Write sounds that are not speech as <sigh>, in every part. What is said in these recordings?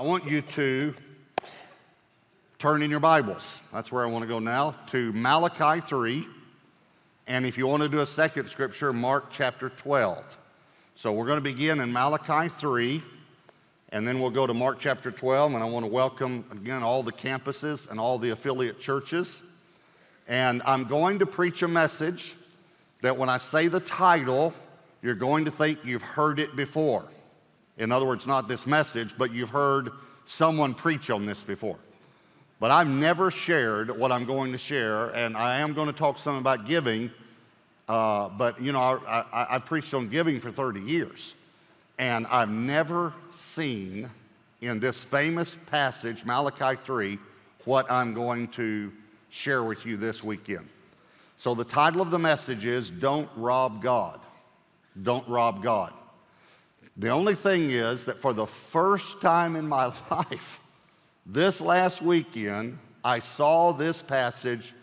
I want you to turn in your Bibles. That's where I want to go now to Malachi 3. And if you want to do a second scripture, Mark chapter 12. So we're going to begin in Malachi 3, and then we'll go to Mark chapter 12. And I want to welcome again all the campuses and all the affiliate churches. And I'm going to preach a message that when I say the title, you're going to think you've heard it before. In other words, not this message, but you've heard someone preach on this before. But I've never shared what I'm going to share, and I am going to talk some about giving. Uh, but, you know, I, I, I preached on giving for 30 years, and I've never seen in this famous passage, Malachi 3, what I'm going to share with you this weekend. So, the title of the message is Don't Rob God. Don't rob God. The only thing is that for the first time in my <laughs> life, this last weekend, I saw this passage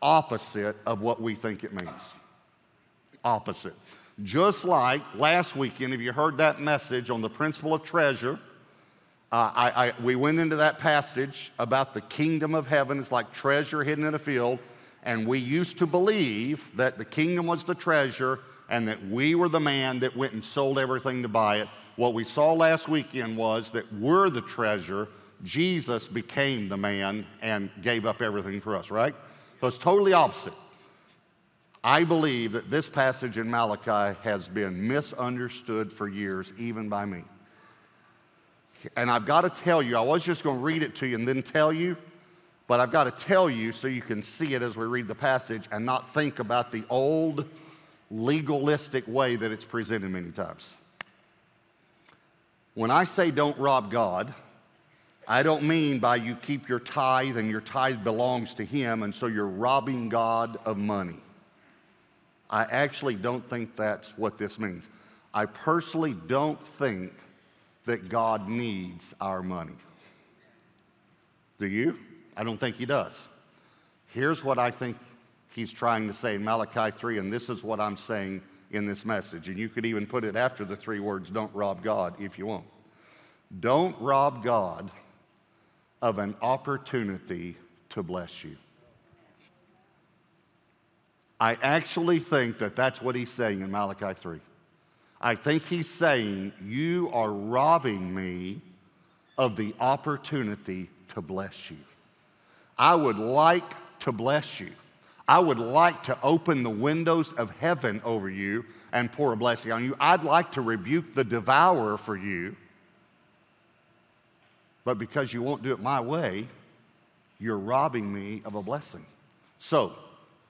opposite of what we think it means. Opposite. Just like last weekend, if you heard that message on the principle of treasure, uh, I, I, we went into that passage about the kingdom of heaven is like treasure hidden in a field, and we used to believe that the kingdom was the treasure and that we were the man that went and sold everything to buy it. What we saw last weekend was that we're the treasure. Jesus became the man and gave up everything for us, right? So it's totally opposite. I believe that this passage in Malachi has been misunderstood for years, even by me. And I've got to tell you, I was just going to read it to you and then tell you, but I've got to tell you so you can see it as we read the passage and not think about the old legalistic way that it's presented many times. When I say don't rob God, I don't mean by you keep your tithe and your tithe belongs to Him and so you're robbing God of money. I actually don't think that's what this means. I personally don't think that God needs our money. Do you? I don't think He does. Here's what I think he's trying to say in Malachi 3, and this is what I'm saying in this message. And you could even put it after the three words, don't rob God, if you want. Don't rob God of an opportunity to bless you. I actually think that that's what he's saying in Malachi 3. I think he's saying, You are robbing me of the opportunity to bless you. I would like to bless you. I would like to open the windows of heaven over you and pour a blessing on you. I'd like to rebuke the devourer for you. But because you won't do it my way, you're robbing me of a blessing. So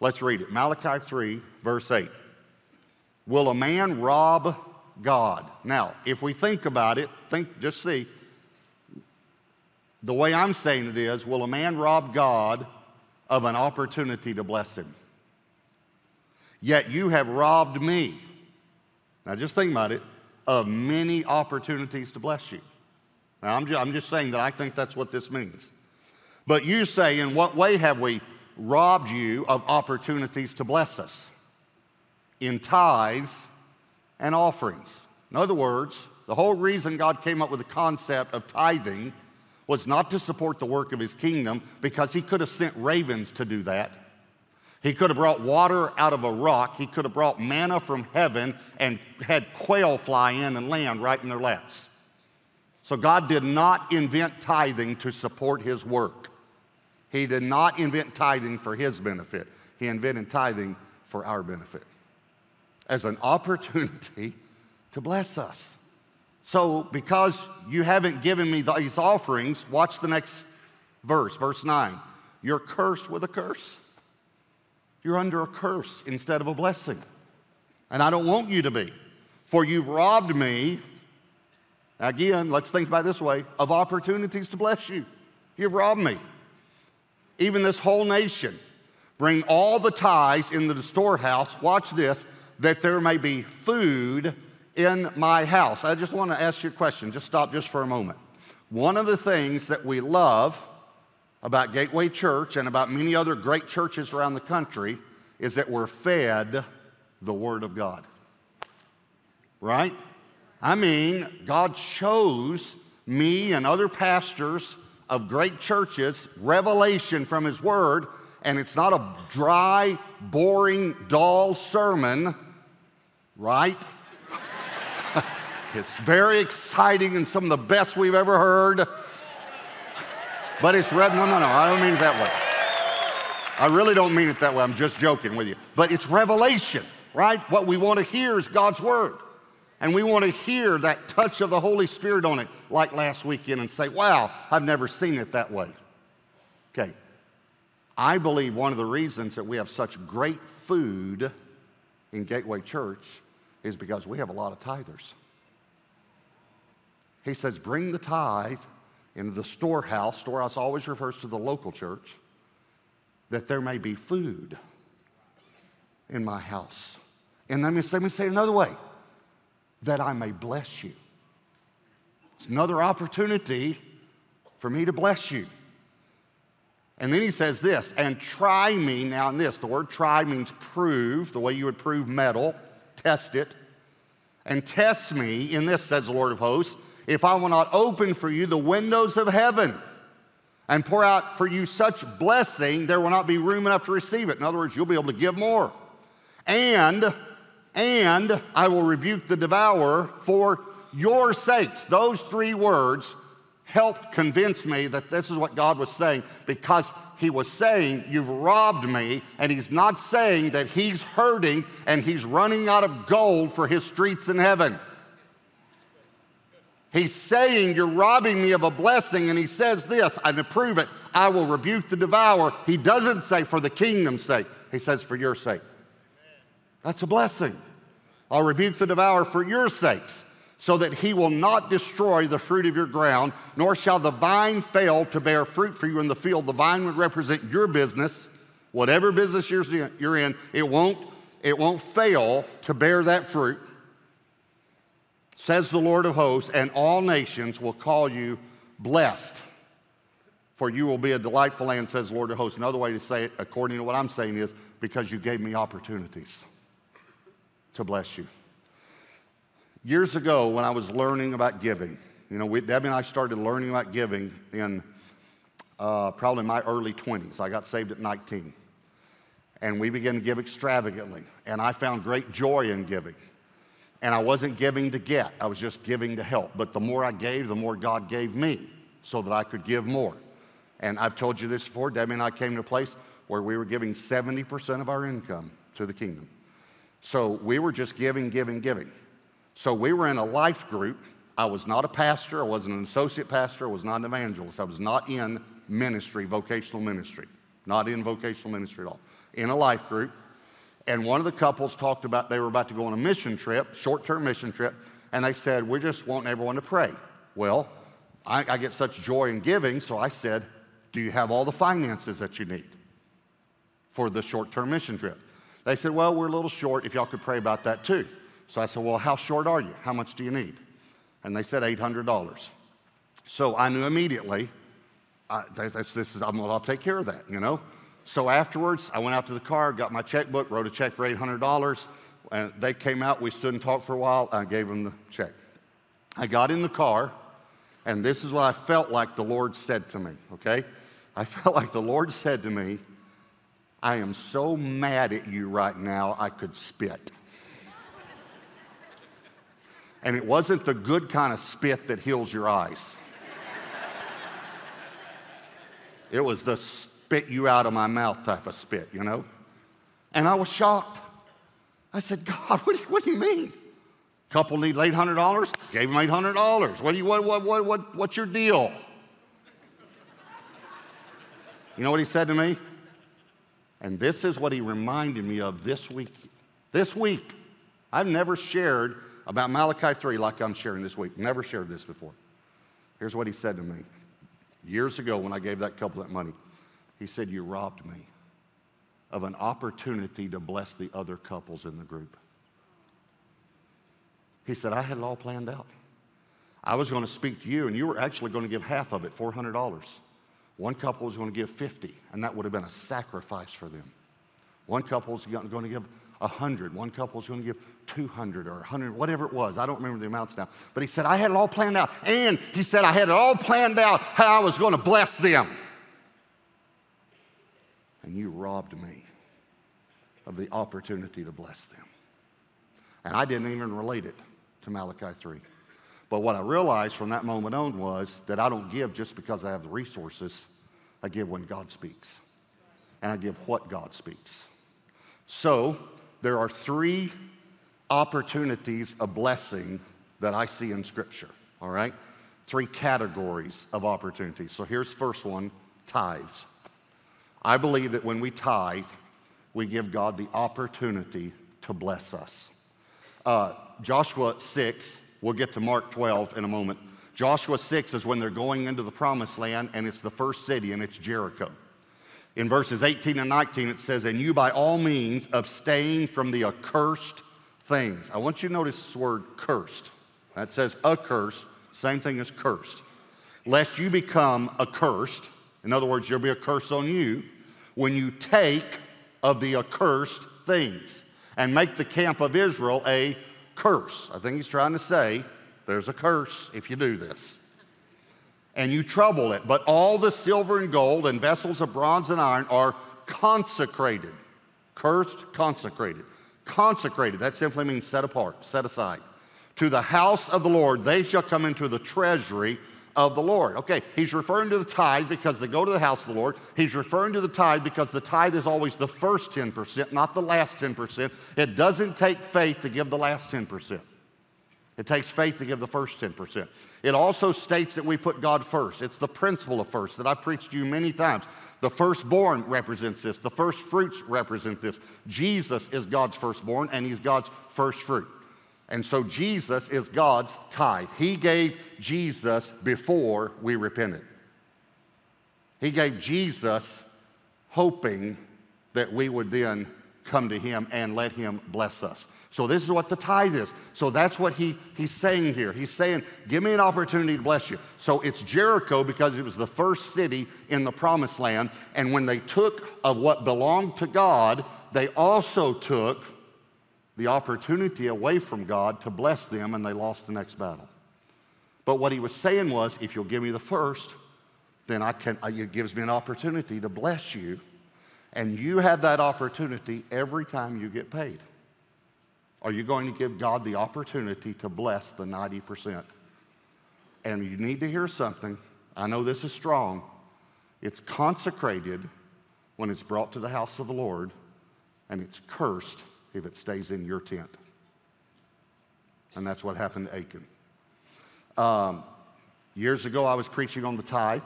let's read it Malachi 3, verse 8. Will a man rob God? Now, if we think about it, think, just see. The way I'm saying it is, will a man rob God of an opportunity to bless him. Yet you have robbed me. Now just think about it of many opportunities to bless you. Now I'm just, I'm just saying that I think that's what this means. But you say, in what way have we robbed you of opportunities to bless us? In tithes and offerings. In other words, the whole reason God came up with the concept of tithing was not to support the work of his kingdom because he could have sent ravens to do that. He could have brought water out of a rock. He could have brought manna from heaven and had quail fly in and land right in their laps. So God did not invent tithing to support his work. He did not invent tithing for his benefit. He invented tithing for our benefit as an opportunity to bless us. So, because you haven't given me these offerings, watch the next verse, verse 9. You're cursed with a curse. You're under a curse instead of a blessing. And I don't want you to be, for you've robbed me. Again, let's think about this way of opportunities to bless you. You've robbed me. Even this whole nation. Bring all the tithes into the storehouse. Watch this, that there may be food in my house. I just want to ask you a question. Just stop just for a moment. One of the things that we love about Gateway Church and about many other great churches around the country is that we're fed the Word of God. Right? I mean, God chose me and other pastors of great churches revelation from His Word, and it's not a dry, boring, dull sermon, right? It's very exciting and some of the best we've ever heard. But it's red. No, no, no, I don't mean it that way. I really don't mean it that way. I'm just joking with you. But it's revelation, right? What we want to hear is God's Word. And we want to hear that touch of the Holy Spirit on it, like last weekend, and say, wow, I've never seen it that way. Okay. I believe one of the reasons that we have such great food in Gateway Church is because we have a lot of tithers. He says, bring the tithe into the storehouse. Storehouse always refers to the local church, that there may be food in my house. And let me, let me say it another way that I may bless you. It's another opportunity for me to bless you. And then he says this, and try me. Now, in this, the word try means prove, the way you would prove metal, test it. And test me, in this, says the Lord of hosts, if I will not open for you the windows of heaven and pour out for you such blessing, there will not be room enough to receive it. In other words, you'll be able to give more. And and I will rebuke the devourer for your sakes. Those three words helped convince me that this is what God was saying because he was saying, You've robbed me, and he's not saying that he's hurting and he's running out of gold for his streets in heaven. He's saying, You're robbing me of a blessing, and he says this, and to prove it, I will rebuke the devourer. He doesn't say for the kingdom's sake, he says for your sake. That's a blessing. I'll rebuke the devourer for your sakes, so that he will not destroy the fruit of your ground, nor shall the vine fail to bear fruit for you in the field. The vine would represent your business, whatever business you're in, it won't, it won't fail to bear that fruit. Says the Lord of hosts, and all nations will call you blessed for you will be a delightful land, says Lord of hosts. Another way to say it, according to what I'm saying, is because you gave me opportunities to bless you. Years ago, when I was learning about giving, you know, we, Debbie and I started learning about giving in uh, probably my early 20s. I got saved at 19. And we began to give extravagantly. And I found great joy in giving. And I wasn't giving to get, I was just giving to help. But the more I gave, the more God gave me so that I could give more. And I've told you this before. Debbie and I came to a place where we were giving 70% of our income to the kingdom. So we were just giving, giving, giving. So we were in a life group. I was not a pastor, I wasn't an associate pastor, I was not an evangelist. I was not in ministry, vocational ministry, not in vocational ministry at all. In a life group. And one of the couples talked about they were about to go on a mission trip, short term mission trip, and they said, We're just wanting everyone to pray. Well, I, I get such joy in giving, so I said, Do you have all the finances that you need for the short term mission trip? They said, Well, we're a little short if y'all could pray about that too. So I said, Well, how short are you? How much do you need? And they said $800. So I knew immediately, I, this, this is, I'll take care of that, you know? So afterwards, I went out to the car, got my checkbook, wrote a check for $800. And they came out, we stood and talked for a while. I gave them the check. I got in the car, and this is what I felt like the Lord said to me, okay? I <laughs> felt like the Lord said to me, I am so mad at you right now, I could spit. <laughs> And it wasn't the good kind of spit that heals your eyes. <laughs> It was the spit you out of my mouth type of spit, you know? And I was shocked. I said, God, what do you, what do you mean? Couple need $800? Gave him $800. What do you, what, what, what, what, what's your deal? You know what he said to me? And this is what he reminded me of this week. This week, I've never shared about Malachi 3 like I'm sharing this week. Never shared this before. Here's what he said to me years ago when I gave that couple that money. He said, You robbed me of an opportunity to bless the other couples in the group. He said, I had it all planned out. I was going to speak to you, and you were actually going to give half of it, $400. One couple was going to give 50, and that would have been a sacrifice for them. One couple was going to give 100. One couple was going to give 200 or 100, whatever it was. I don't remember the amounts now. But he said, I had it all planned out. And he said, I had it all planned out how I was going to bless them. And you robbed me of the opportunity to bless them. And I didn't even relate it to Malachi 3. But what I realized from that moment on was that I don't give just because I have the resources. I give when God speaks. And I give what God speaks. So there are three opportunities of blessing that I see in Scripture, all right? Three categories of opportunities. So here's first one tithes. I believe that when we tithe, we give God the opportunity to bless us. Uh, Joshua 6, we'll get to Mark 12 in a moment. Joshua 6 is when they're going into the promised land, and it's the first city, and it's Jericho. In verses 18 and 19, it says, And you by all means abstain from the accursed things. I want you to notice this word cursed. That says accursed, same thing as cursed. Lest you become accursed, in other words, there'll be a curse on you when you take of the accursed things and make the camp of Israel a curse. I think he's trying to say there's a curse if you do this. And you trouble it, but all the silver and gold and vessels of bronze and iron are consecrated. Cursed, consecrated. Consecrated, that simply means set apart, set aside. To the house of the Lord, they shall come into the treasury of the Lord. Okay, he's referring to the tithe because they go to the house of the Lord. He's referring to the tithe because the tithe is always the first 10%, not the last 10%. It doesn't take faith to give the last 10%. It takes faith to give the first 10%. It also states that we put God first. It's the principle of first that I preached to you many times. The firstborn represents this, the first fruits represent this. Jesus is God's firstborn, and he's God's first fruit. And so Jesus is God's tithe. He gave Jesus before we repented. He gave Jesus hoping that we would then come to him and let him bless us. So this is what the tithe is. So that's what he, he's saying here. He's saying, give me an opportunity to bless you. So it's Jericho because it was the first city in the promised land. And when they took of what belonged to God, they also took the opportunity away from God to bless them, and they lost the next battle. But what he was saying was, if you'll give me the first, then I can, uh, it gives me an opportunity to bless you. And you have that opportunity every time you get paid. Are you going to give God the opportunity to bless the 90%? And you need to hear something. I know this is strong. It's consecrated when it's brought to the house of the Lord, and it's cursed if it stays in your tent. And that's what happened to Achan. Um, years ago, I was preaching on the tithe,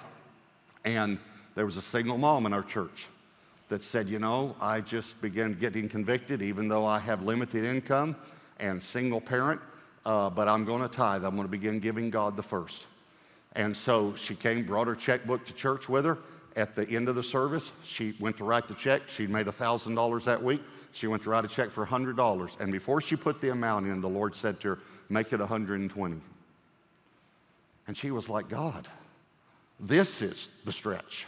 and there was a single mom in our church that said, You know, I just began getting convicted, even though I have limited income and single parent, uh, but I'm going to tithe. I'm going to begin giving God the first. And so she came, brought her checkbook to church with her. At the end of the service, she went to write the check. She'd made $1,000 that week. She went to write a check for $100. And before she put the amount in, the Lord said to her, Make it 120. And she was like, God, this is the stretch.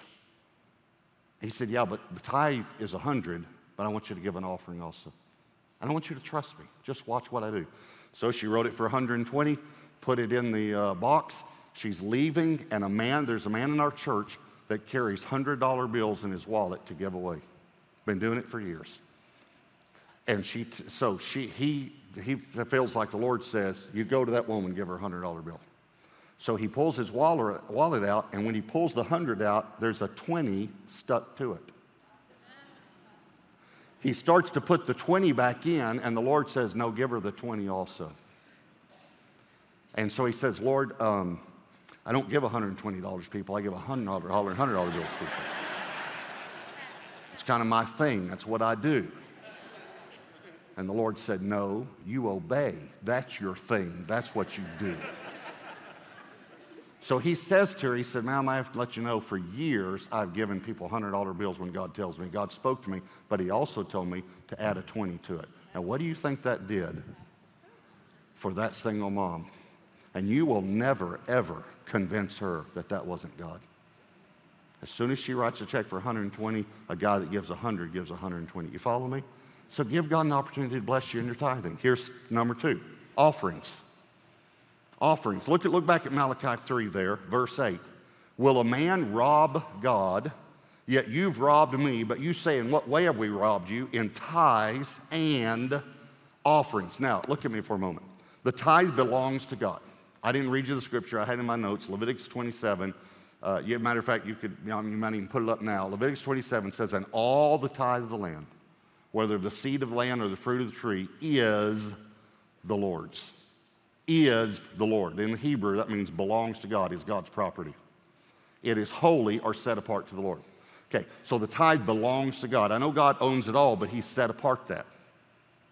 He said, Yeah, but the tithe is 100, but I want you to give an offering also. I don't want you to trust me. Just watch what I do. So she wrote it for 120, put it in the uh, box. She's leaving, and a man, there's a man in our church that carries $100 bills in his wallet to give away. Been doing it for years. And she, so she, he, he feels like the Lord says, you go to that woman, give her a $100 bill. So he pulls his wallet out, and when he pulls the 100 out, there's a 20 stuck to it. He starts to put the 20 back in, and the Lord says, No, give her the 20 also. And so he says, Lord, um, I don't give $120 people, I give $100, $100 bills people. It's kind of my thing, that's what I do. And the Lord said, No, you obey. That's your thing. That's what you do. So he says to her, He said, Ma'am, I have to let you know for years I've given people $100 bills when God tells me. God spoke to me, but He also told me to add a 20 to it. Now, what do you think that did for that single mom? And you will never, ever convince her that that wasn't God. As soon as she writes a check for 120, a guy that gives 100 gives 120. You follow me? So give God an opportunity to bless you in your tithing. Here's number two offerings. Offerings. Look, at, look back at Malachi 3 there, verse 8. Will a man rob God? Yet you've robbed me, but you say, In what way have we robbed you? In tithes and offerings. Now, look at me for a moment. The tithe belongs to God. I didn't read you the scripture, I had in my notes, Leviticus 27. Uh, you, matter of fact, you could, you, know, you might even put it up now. Leviticus 27 says, And all the tithe of the land, whether the seed of the land or the fruit of the tree, is the Lord's. Is the Lord. In Hebrew, that means belongs to God, is God's property. It is holy or set apart to the Lord. Okay, so the tithe belongs to God. I know God owns it all, but He's set apart that.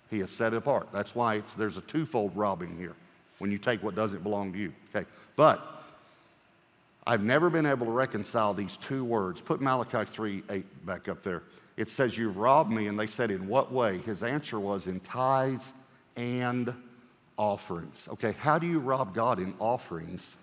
He has set it apart. That's why there's a twofold robbing here when you take what doesn't belong to you. Okay, but I've never been able to reconcile these two words. Put Malachi 3 8 back up there. It says, You've robbed me. And they said, In what way? His answer was, In tithes and offerings. Okay, how do you rob God in offerings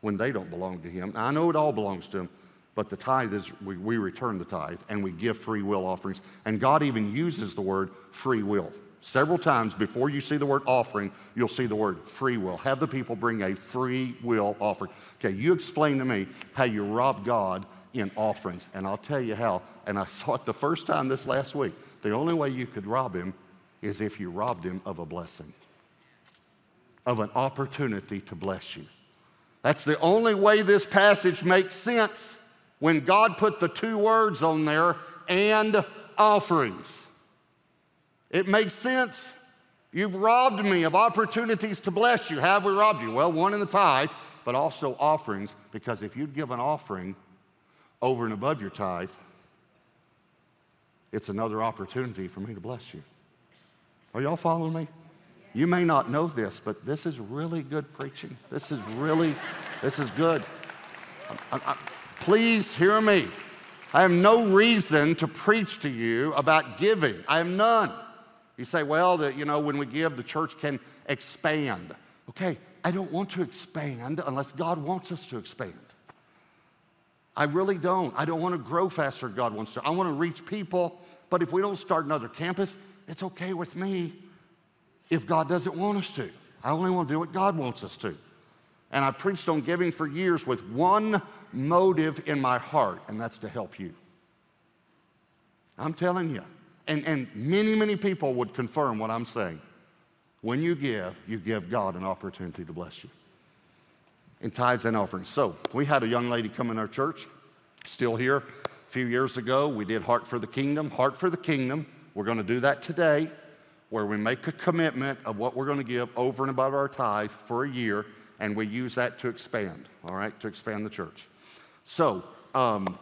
when they don't belong to Him? Now, I know it all belongs to Him, but the tithe is we, we return the tithe and we give free will offerings. And God even uses the word free will. Several times before you see the word offering, you'll see the word free will. Have the people bring a free will offering. Okay, you explain to me how you rob God in offerings, and I'll tell you how. And I <laughs> saw it the first time this last week. The only way you could rob him is if you robbed him of a blessing, of an opportunity to bless you. That's the only way this passage makes sense when God put the two words on there and offerings. It makes sense. You've robbed me of opportunities to bless you. Have we robbed you? Well, one in the tithes, but also offerings, because if you'd give an offering over and above your tithe, it's another opportunity for me to bless you. Are y'all following me? You may not know this, but this is really good preaching. This is really, this is good. I, I, Please hear me. I have no reason to preach to you about giving. I have none. You say, well, that you know, when we give, the church can expand. Okay, I don't want to expand unless God wants us to expand. I really don't. I don't want to grow faster than God wants to. I want to reach people, but if we don't start another campus, it's okay with me if God doesn't want us to. I only want to do what God wants us to. And I preached on giving for years with one motive in my heart, and that's to help you. I'm telling you. And, and many, many people would confirm what I'm saying. When you give, you give God an opportunity to bless you in tithes and offerings. So we had a young lady come in our church, still here. A few years ago, we did Heart for the Kingdom. Heart for the Kingdom. We're going to do that today, where we make a commitment of what we're going to give over and above our tithe for a year, and we use that to expand, all right, to expand the church. So um,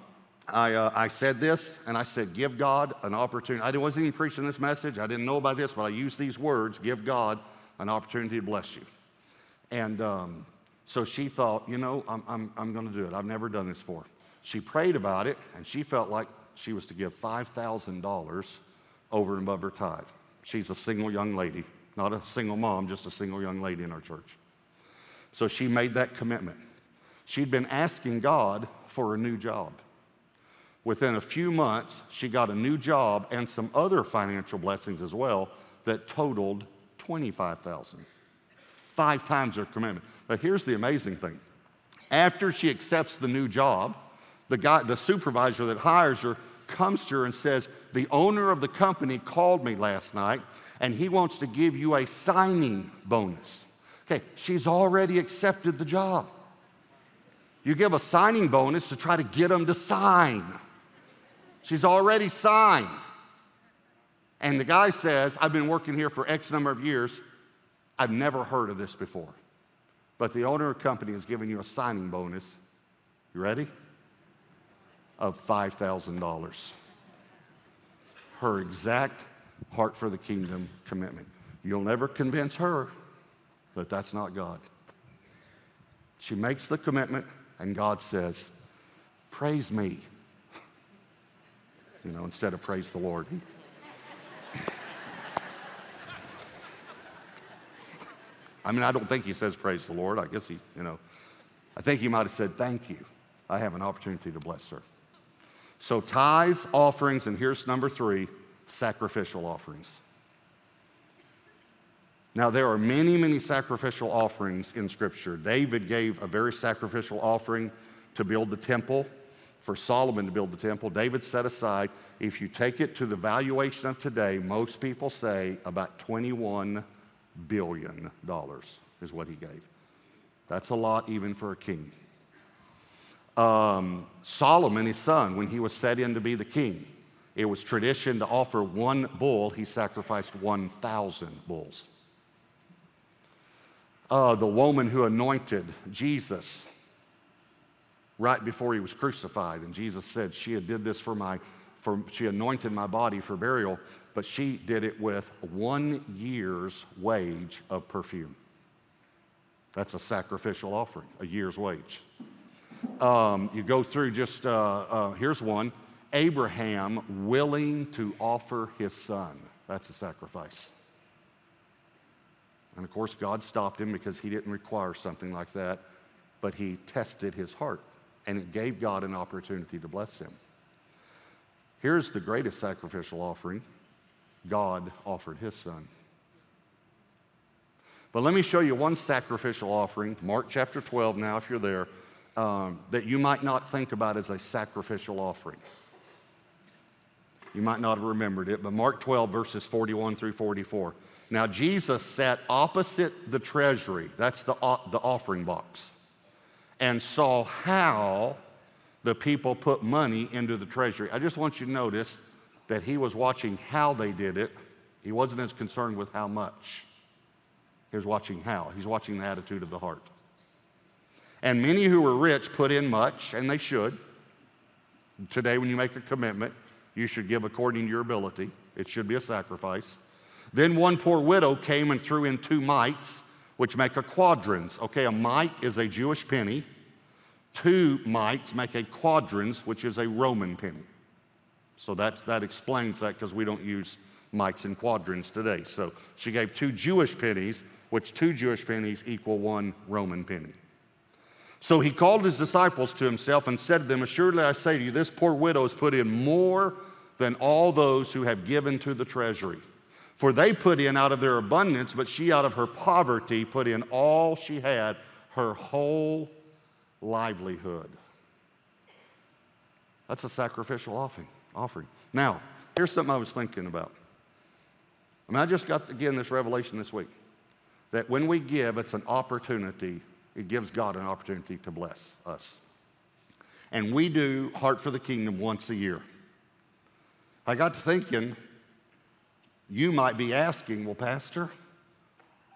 I, uh, I said this, and I said, give God an opportunity. I wasn't even preaching this message. I didn't know about this, but I used these words give God an opportunity to bless you. And um, so she thought, you know, I'm, I'm, I'm going to do it. I've never done this before. She prayed about it, and she felt like she was to give $5,000 over and above her tithe. She's a single young lady, not a single mom, just a single young lady in our church. So she made that commitment. She'd been asking God for a new job. Within a few months, she got a new job and some other financial blessings as well that totaled 25,000. Five times her commitment. But here's the amazing thing. After she accepts the new job, the guy, the supervisor that hires her comes to her and says, "The owner of the company called me last night and he wants to give you a signing bonus." Okay, she's already accepted the job. You give a signing bonus to try to get them to sign. She's already signed. And the guy says, I've been working here for X number of years. I've never heard of this before. But the owner of the company is giving you a signing bonus. You ready? Of $5,000. Her exact heart for the kingdom commitment. You'll never convince her, that that's not God. She makes the commitment. And God says, Praise me. You know, instead of praise the Lord. I mean, I don't think he says praise the Lord. I guess he, you know, I think he might have said, Thank you. I have an opportunity to bless her. So, tithes, offerings, and here's number three sacrificial offerings. Now, there are many, many sacrificial offerings in Scripture. David gave a very sacrificial offering to build the temple, for Solomon to build the temple. David set aside, if you take it to the valuation of today, most people say about $21 billion is what he gave. That's a lot even for a king. Um, Solomon, his son, when he was set in to be the king, it was tradition to offer one bull. He sacrificed 1,000 bulls. Uh, the woman who anointed Jesus right before he was crucified, and Jesus said she had did this for my, for she anointed my body for burial, but she did it with one year's wage of perfume. That's a sacrificial offering, a year's wage. Um, you go through just, uh, uh, here's one Abraham willing to offer his son. That's a sacrifice. And of course, God stopped him because he didn't require something like that, but he tested his heart, and it gave God an opportunity to bless him. Here's the greatest sacrificial offering God offered his son. But let me show you one sacrificial offering, Mark chapter 12 now, if you're there, um, that you might not think about as a sacrificial offering. You might not have remembered it, but Mark 12, verses 41 through 44. Now, Jesus sat opposite the treasury, that's the, the offering box, and saw how the people put money into the treasury. I just want you to notice that he was watching how they did it, he wasn't as concerned with how much. He was watching how. He's watching the attitude of the heart. And many who were rich put in much, and they should. Today, when you make a commitment, you should give according to your ability. It should be a sacrifice. Then one poor widow came and threw in two mites, which make a quadrans. Okay, a mite is a Jewish penny. Two mites make a quadrans, which is a Roman penny. So that's, that explains that because we don't use mites and quadrans today. So she gave two Jewish pennies which two Jewish pennies equal one Roman penny. So he called his disciples to himself and said to them, Assuredly I say to you, this poor widow has put in more than all those who have given to the treasury. For they put in out of their abundance, but she out of her poverty put in all she had, her whole livelihood. That's a sacrificial offering. offering. Now, here's something I was thinking about. I mean, I just got, again, this revelation this week that when we give, it's an opportunity. It gives God an opportunity to bless us. And we do Heart for the Kingdom once a year. I got to thinking, you might be asking, well, Pastor,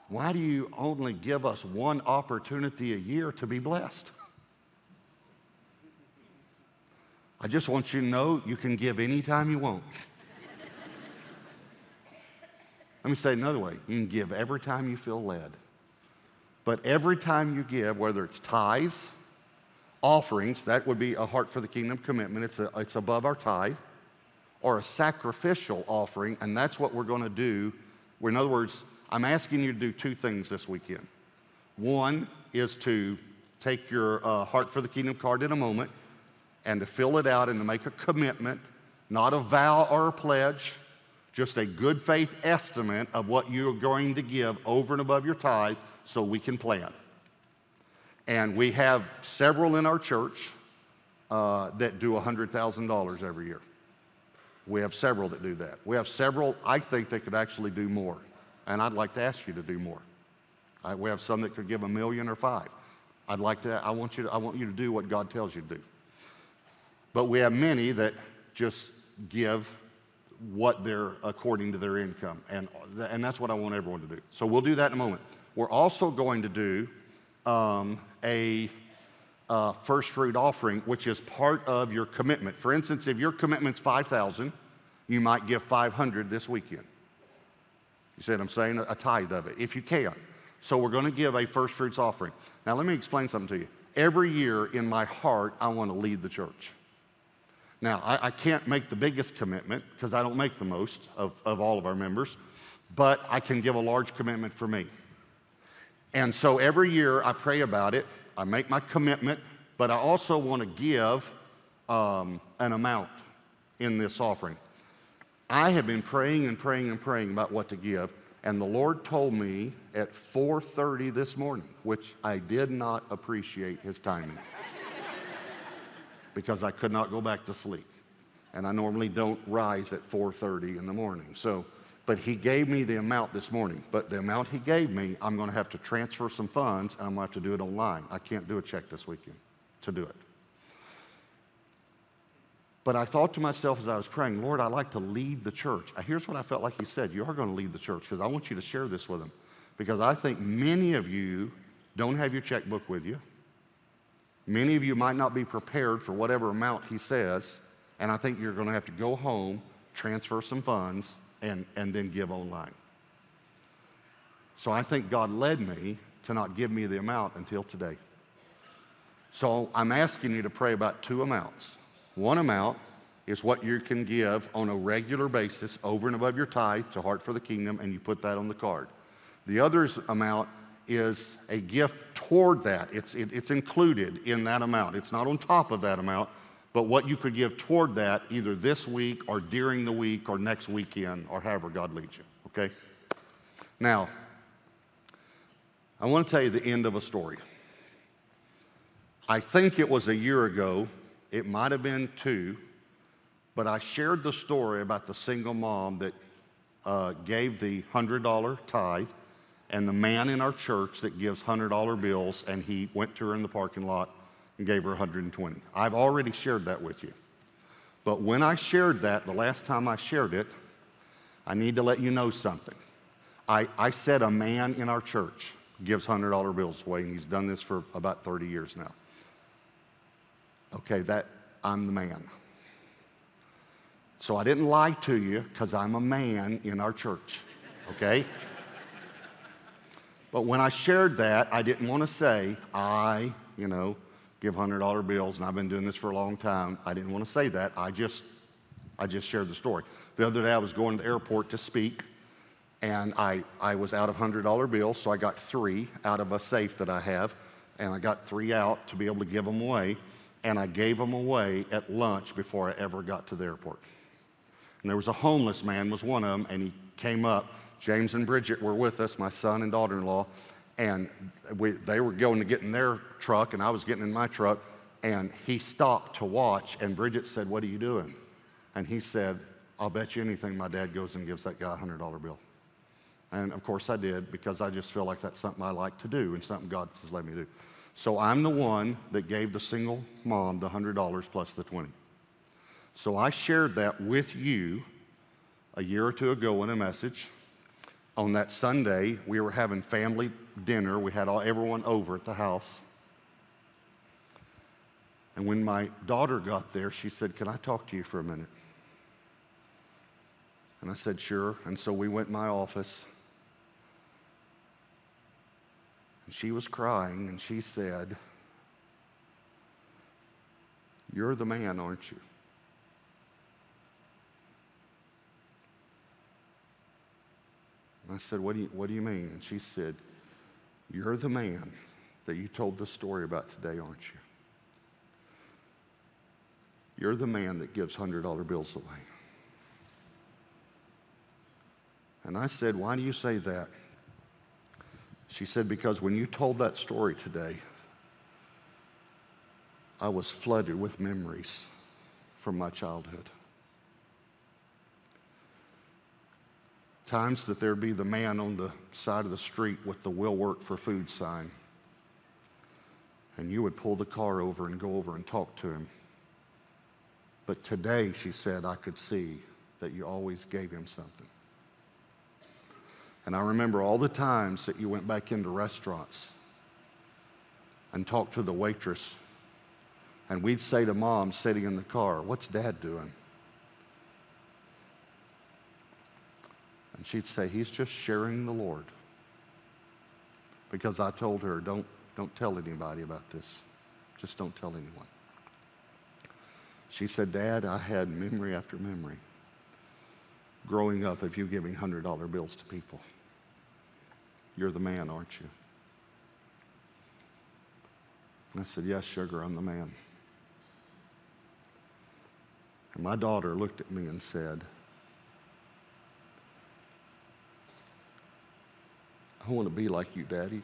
why do you only give us one opportunity a year to be blessed? I just want you to know you can give anytime you want. Let me say it another way you can give every time you feel led. But every time you give, whether it's tithes, offerings, that would be a heart for the kingdom commitment, it's, a, it's above our tithe, or a sacrificial offering, and that's what we're going to do. In other words, I'm asking you to do two things this weekend. One is to take your uh, Heart for the Kingdom card in a moment and to fill it out and to make a commitment, not a vow or a pledge, just a good faith estimate of what you're going to give over and above your tithe so we can plan. And we have several in our church uh, that do $100,000 every year. We have several that do that. We have several, I think, that could actually do more. And I'd like to ask you to do more. We have some that could give a million or five. I'd like to, I want you to, I want you to do what God tells you to do. But we have many that just give what they're according to their income. And, and that's what I want everyone to do. So we'll do that in a moment. We're also going to do um, a uh, first fruit offering, which is part of your commitment. For instance, if your commitment's 5,000, you might give 500 this weekend. You see what I'm saying? A tithe of it, if you can. So we're going to give a first fruits offering. Now, let me explain something to you. Every year in my heart, I want to lead the church. Now, I, I can't make the biggest commitment because I don't make the most of, of all of our members, but I can give a large commitment for me. And so every year I pray about it, I make my commitment, but I also want to give um, an amount in this offering. I have been praying and praying and praying about what to give, and the Lord told me at 4:30 this morning, which I did not appreciate his timing. <laughs> because I could not go back to sleep. And I normally don't rise at 4:30 in the morning. So, but he gave me the amount this morning. But the amount he gave me, I'm going to have to transfer some funds and I'm going to have to do it online. I can't do a check this weekend to do it. But I thought to myself as I was praying, Lord, I like to lead the church. Here's what I felt like He said You are going to lead the church because I want you to share this with them. Because I think many of you don't have your checkbook with you. Many of you might not be prepared for whatever amount He says. And I think you're going to have to go home, transfer some funds, and, and then give online. So I think God led me to not give me the amount until today. So I'm asking you to pray about two amounts. One amount is what you can give on a regular basis over and above your tithe to Heart for the Kingdom, and you put that on the card. The other amount is a gift toward that. It's, it, it's included in that amount. It's not on top of that amount, but what you could give toward that either this week or during the week or next weekend or however God leads you. Okay? Now, I want to tell you the end of a story. I think it was a year ago, it might have been two, but I shared the story about the single mom that uh, gave the $100 tithe and the man in our church that gives $100 bills, and he went to her in the parking lot and gave her 120. I've already shared that with you. But when I shared that, the last time I shared it, I need to let you know something. I, I said a man in our church gives $100 bills away, and he's done this for about 30 years now. Okay, that I'm the man. So I didn't lie to you because I'm a man in our church, okay? but when I shared that, I didn't want to say, I, you know, give $100 bills and I've been doing this for a long time. I didn't want to say that. I just, I just shared the story. The other day I was going to the airport to speak and I, I was out of $100 bills, so I got three out of a safe that I have, and I got three out to be able to give them away and I gave them away at lunch before I ever got to the airport. And there was a homeless man, was one of them, and he came up. James and Bridget were with us, my son and daughter-in-law, and we, they were going to get in their truck, and I was getting in my truck, and he stopped to watch, and Bridget said, "What are you doing?" And he said, "I'll bet you anything my dad goes and gives that guy a hundred dollar bill." And of course I did because I just feel like that's something I like to do and something God has let me do. So I'm the one that gave the single mom the $100 plus the 20. So I shared that with you a year or two ago in a message. On that Sunday, we were having family dinner. We had all, everyone over at the house. And when my daughter got there, she said, Can I talk to you for a minute? And I said, Sure. And so we went in my office. And she was crying and she said, You're the man, aren't you? And I said, what do, you, what do you mean? And she said, You're the man that you told the story about today, aren't you? You're the man that gives $100 bills away. And I said, Why do you say that? She said, Because when you told that story today, I was flooded with memories from my childhood. Times that there'd be the man on the side of the street with the will work for food sign. And you would pull the car over and go over and talk to him. But today, she said, I could see that you always gave him something. And I remember all the times that you went back into restaurants and talked to the waitress. And we'd say to mom sitting in the car, What's dad doing? And she'd say, He's just sharing the Lord. Because I told her, Don't, don't tell anybody about this. Just don't tell anyone. She said, Dad, I had memory after memory growing up of you giving $100 bills to people. You're the man, aren't you? I said, Yes, sugar, I'm the man. And my daughter looked at me and said, I want to be like you, Daddy.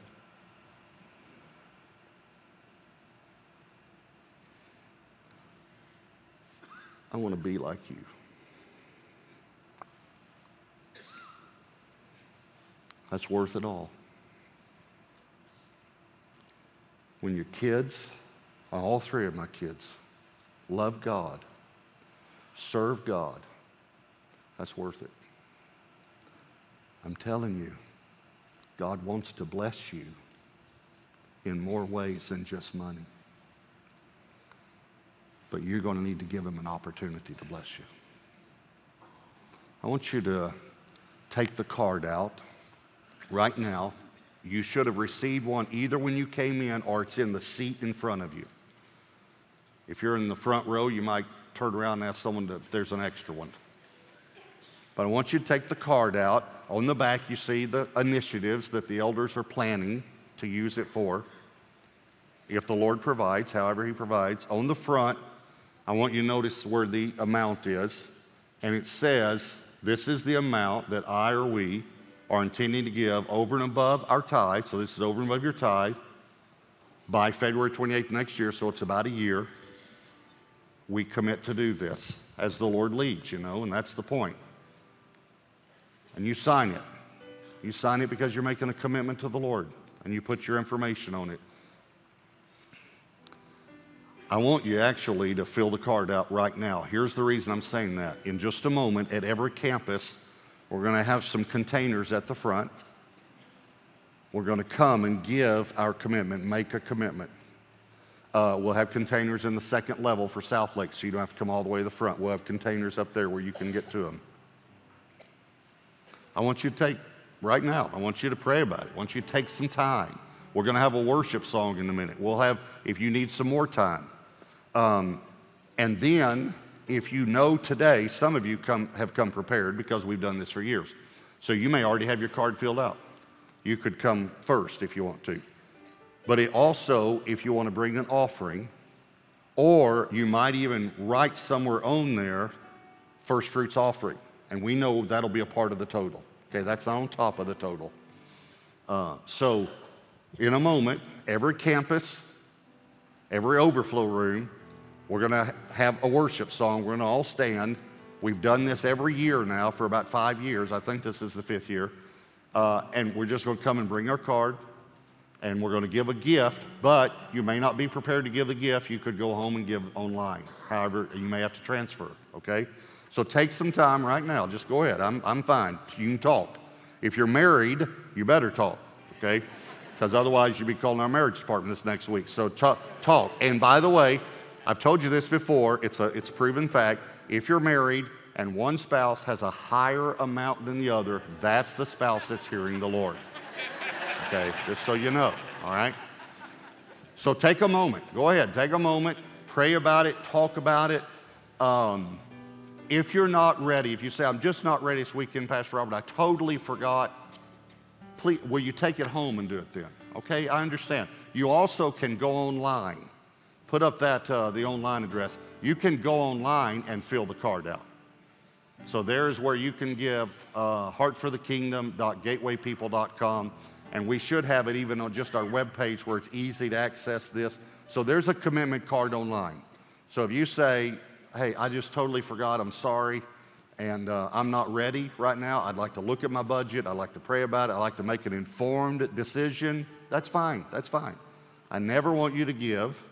I want to be like you. That's worth it all. When your kids, all three of my kids, love God, serve God, that's worth it. I'm telling you, God wants to bless you in more ways than just money. But you're going to need to give Him an opportunity to bless you. I want you to take the card out right now. You should have received one either when you came in or it's in the seat in front of you. If you're in the front row, you might turn around and ask someone if there's an extra one. But I want you to take the card out. On the back, you see the initiatives that the elders are planning to use it for. If the Lord provides, however He provides. On the front, I want you to notice where the amount is. And it says, This is the amount that I or we are intending to give over and above our tithe. So this is over and above your tithe by February 28th next year. So it's about a year. We commit to do this as the Lord leads, you know, and that's the point and you sign it. You sign it because you're making a commitment to the Lord and you put your information on it. I want you actually to fill the card out right now. Here's the reason I'm saying that. In just a moment, at every campus, we're going to have some containers at the front. We're going to come and give our commitment, make a commitment. Uh, we'll have containers in the second level for Southlake, so you don't have to come all the way to the front. We'll have containers up there where you can get to them. I want you to take right now, I want you to pray about it. I want you to take some time. We're going to have a worship song in a minute. We'll have, if you need some more time. Um, and then, if you know today, some of you come, have come prepared because we've done this for years. So you may already have your card filled out. You could come first if you want to. But it also, if you want to bring an offering, or you might even write somewhere on there, first fruits offering and we know that'll be a part of the total. Okay, that's on top of the total. Uh, so, in a moment, every campus, every overflow room, we're going to have a worship song. We're going to all stand. We've done this every year now for about five years. I think this is the fifth year. Uh, and we're just going to come and bring our card and we're going to give a gift, but you may not be prepared to give a gift. You could go home and give online. However, you may have to transfer, okay? So take some time right now. Just go ahead. I'm, I'm fine. You can talk. If you're married, you better talk, okay? Because otherwise you'll be calling our marriage department this next week. So talk, talk. And by the way, I've told you this before, it's a it's proven fact. If you're married and one spouse has a higher amount than the other, that's the spouse that's hearing the Lord. Okay, just so you know, all right? So take a moment. Go ahead, take a moment, pray about it, talk about it. Um, if you're not ready, if you say, I'm just not ready this weekend, Pastor Robert, I totally forgot, please, will you take it home and do it then? Okay, I understand. You also can go online. Put up that, uh, the online address. You can go online and fill the card out. So there's where you can give uh, heartforthekingdom.gatewaypeople.com. And we should have it even on just our webpage where it's easy to access this. So there's a commitment card online. So if you say, hey, I just totally forgot, I'm sorry, and uh, I'm not ready right now. I'd like to look at my budget. I'd like to pray about it. I'd like to make an informed decision. That's fine. That's fine. I never want you to give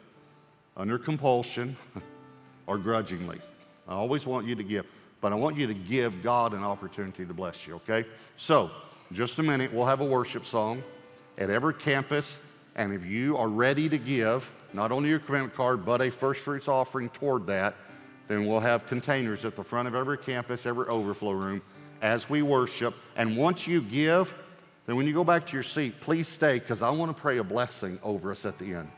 under compulsion <laughs> or grudgingly. I always want you to give, but I want you to give God an opportunity to bless you, okay? So, just a minute, we'll have a worship song at every campus, and if you are ready to give, not only your commitment card, but a first fruits offering toward that, then we'll have containers at the front of every campus, every overflow room as we worship. And once you give, then when you go back to your seat, please stay because I want to pray a blessing over us at the end.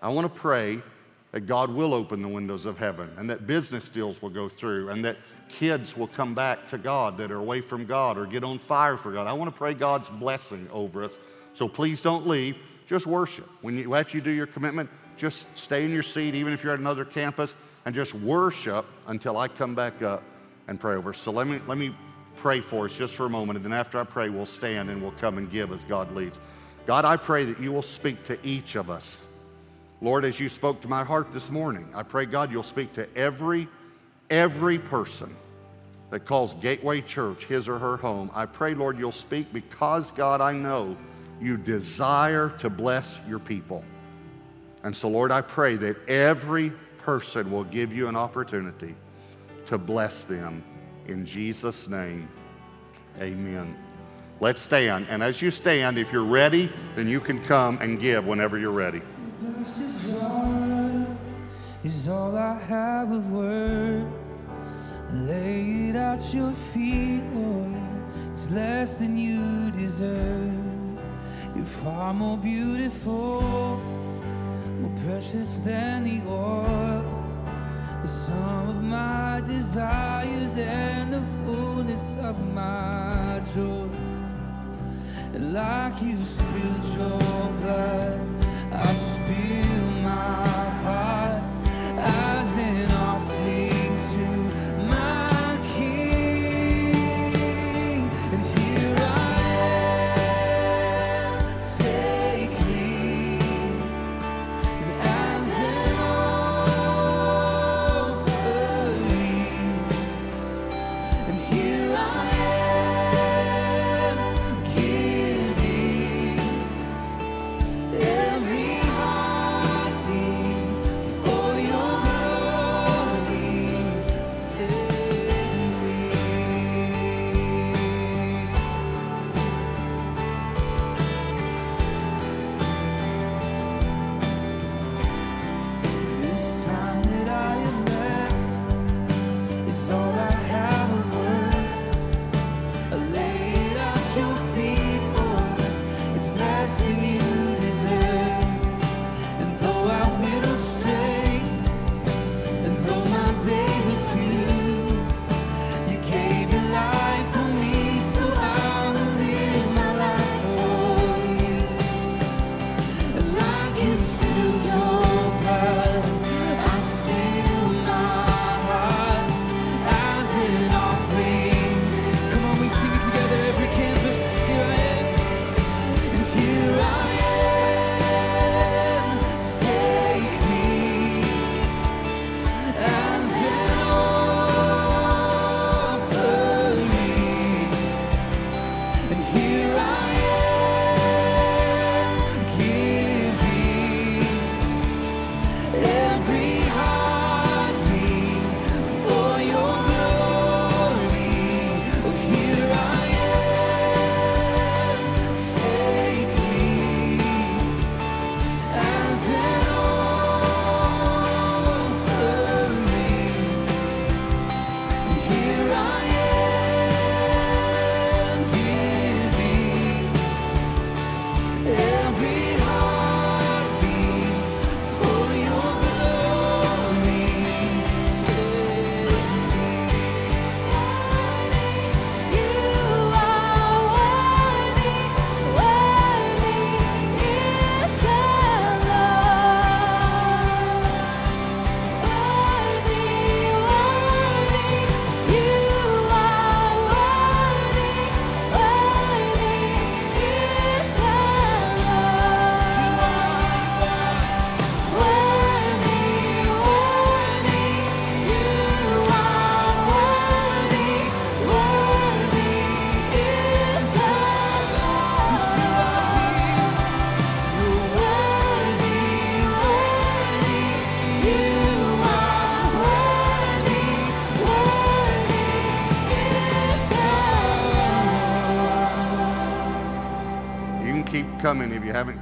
I want to pray that God will open the windows of heaven and that business deals will go through and that kids will come back to God that are away from God or get on fire for God. I want to pray God's blessing over us. So please don't leave. Just worship. When you, after you do your commitment, just stay in your seat, even if you're at another campus and just worship until I come back up and pray over. So let me, let me pray for us just for a moment, and then after I pray, we'll stand and we'll come and give as God leads. God, I pray that you will speak to each of us. Lord, as you spoke to my heart this morning, I pray, God, you'll speak to every, every person that calls Gateway Church his or her home. I pray, Lord, you'll speak because, God, I know you desire to bless your people. And so, Lord, I pray that every person will give you an opportunity to bless them. In Jesus' name, amen. Let's stand. And as you stand, if you're ready, then you can come and give whenever you're ready. Is all I have of worth. Lay it at your feet, Lord. It's less than you deserve. You're far more beautiful, more precious than the oil. The sum of my desires and the fullness of my joy. And like you spilled your blood,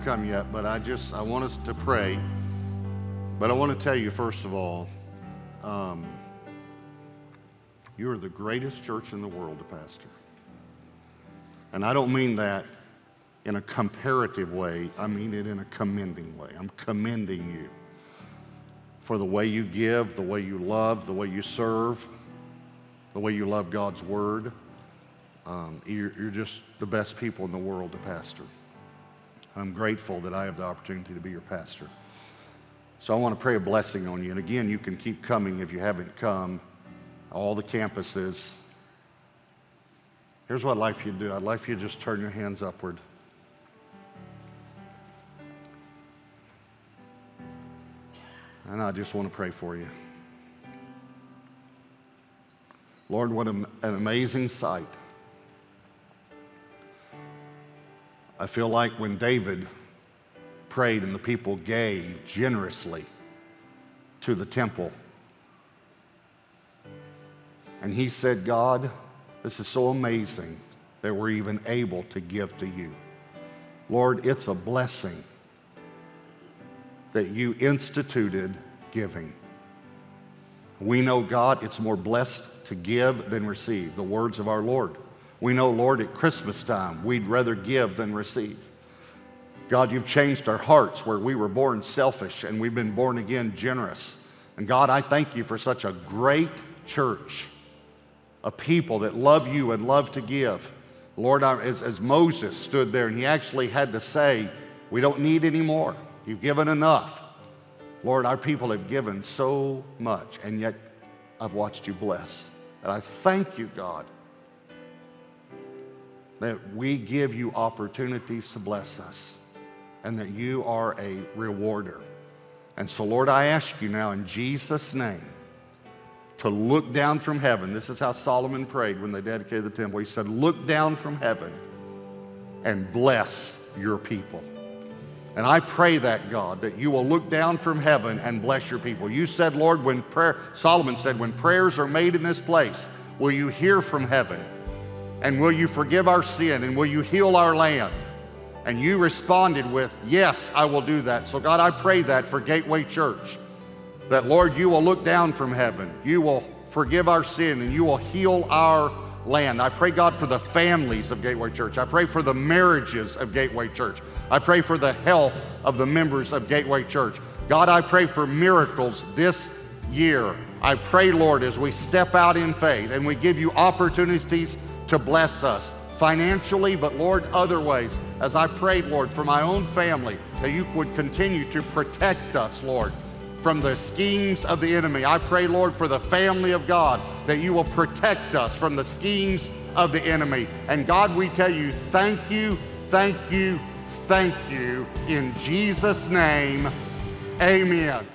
come yet, but I just I want us to pray. But I want to tell you first of all, um, you are the greatest church in the world to pastor. And I don't mean that in a comparative way. I mean it in a commending way. I'm commending you for the way you give, the way you love, the way you serve, the way you love God's word. Um, you're, you're just the best people in the world to pastor. I'm grateful that I have the opportunity to be your pastor. So I want to pray a blessing on you. And again, you can keep coming if you haven't come. All the campuses. Here's what I'd like for you to do I'd like for you to just turn your hands upward. And I just want to pray for you. Lord, what an amazing sight. I feel like when David prayed and the people gave generously to the temple, and he said, God, this is so amazing that we're even able to give to you. Lord, it's a blessing that you instituted giving. We know, God, it's more blessed to give than receive, the words of our Lord. We know, Lord, at Christmas time, we'd rather give than receive. God, you've changed our hearts where we were born selfish and we've been born again generous. And God, I thank you for such a great church, a people that love you and love to give. Lord, as, as Moses stood there and he actually had to say, We don't need any more. You've given enough. Lord, our people have given so much, and yet I've watched you bless. And I thank you, God, that we give you opportunities to bless us and that you are a rewarder. And so, Lord, I ask you now in Jesus' name to look down from heaven. This is how Solomon prayed when they dedicated the temple. He said, Look down from heaven and bless your people. And I pray that, God, that you will look down from heaven and bless your people. You said, Lord, when prayer, Solomon said, when prayers are made in this place, will you hear from heaven? And will you forgive our sin? And will you heal our land? And you responded with, Yes, I will do that. So, God, I pray that for Gateway Church, that, Lord, you will look down from heaven. You will forgive our sin and you will heal our land. I pray, God, for the families of Gateway Church. I pray for the marriages of Gateway Church. I pray for the health of the members of Gateway Church. God, I pray for miracles this year. I pray, Lord, as we step out in faith and we give you opportunities to bless us financially, but Lord, other ways. As I prayed, Lord, for my own family, that you would continue to protect us, Lord, from the schemes of the enemy. I pray, Lord, for the family of God, that you will protect us from the schemes of the enemy. And God, we tell you, thank you, thank you, thank you. In Jesus' name, amen.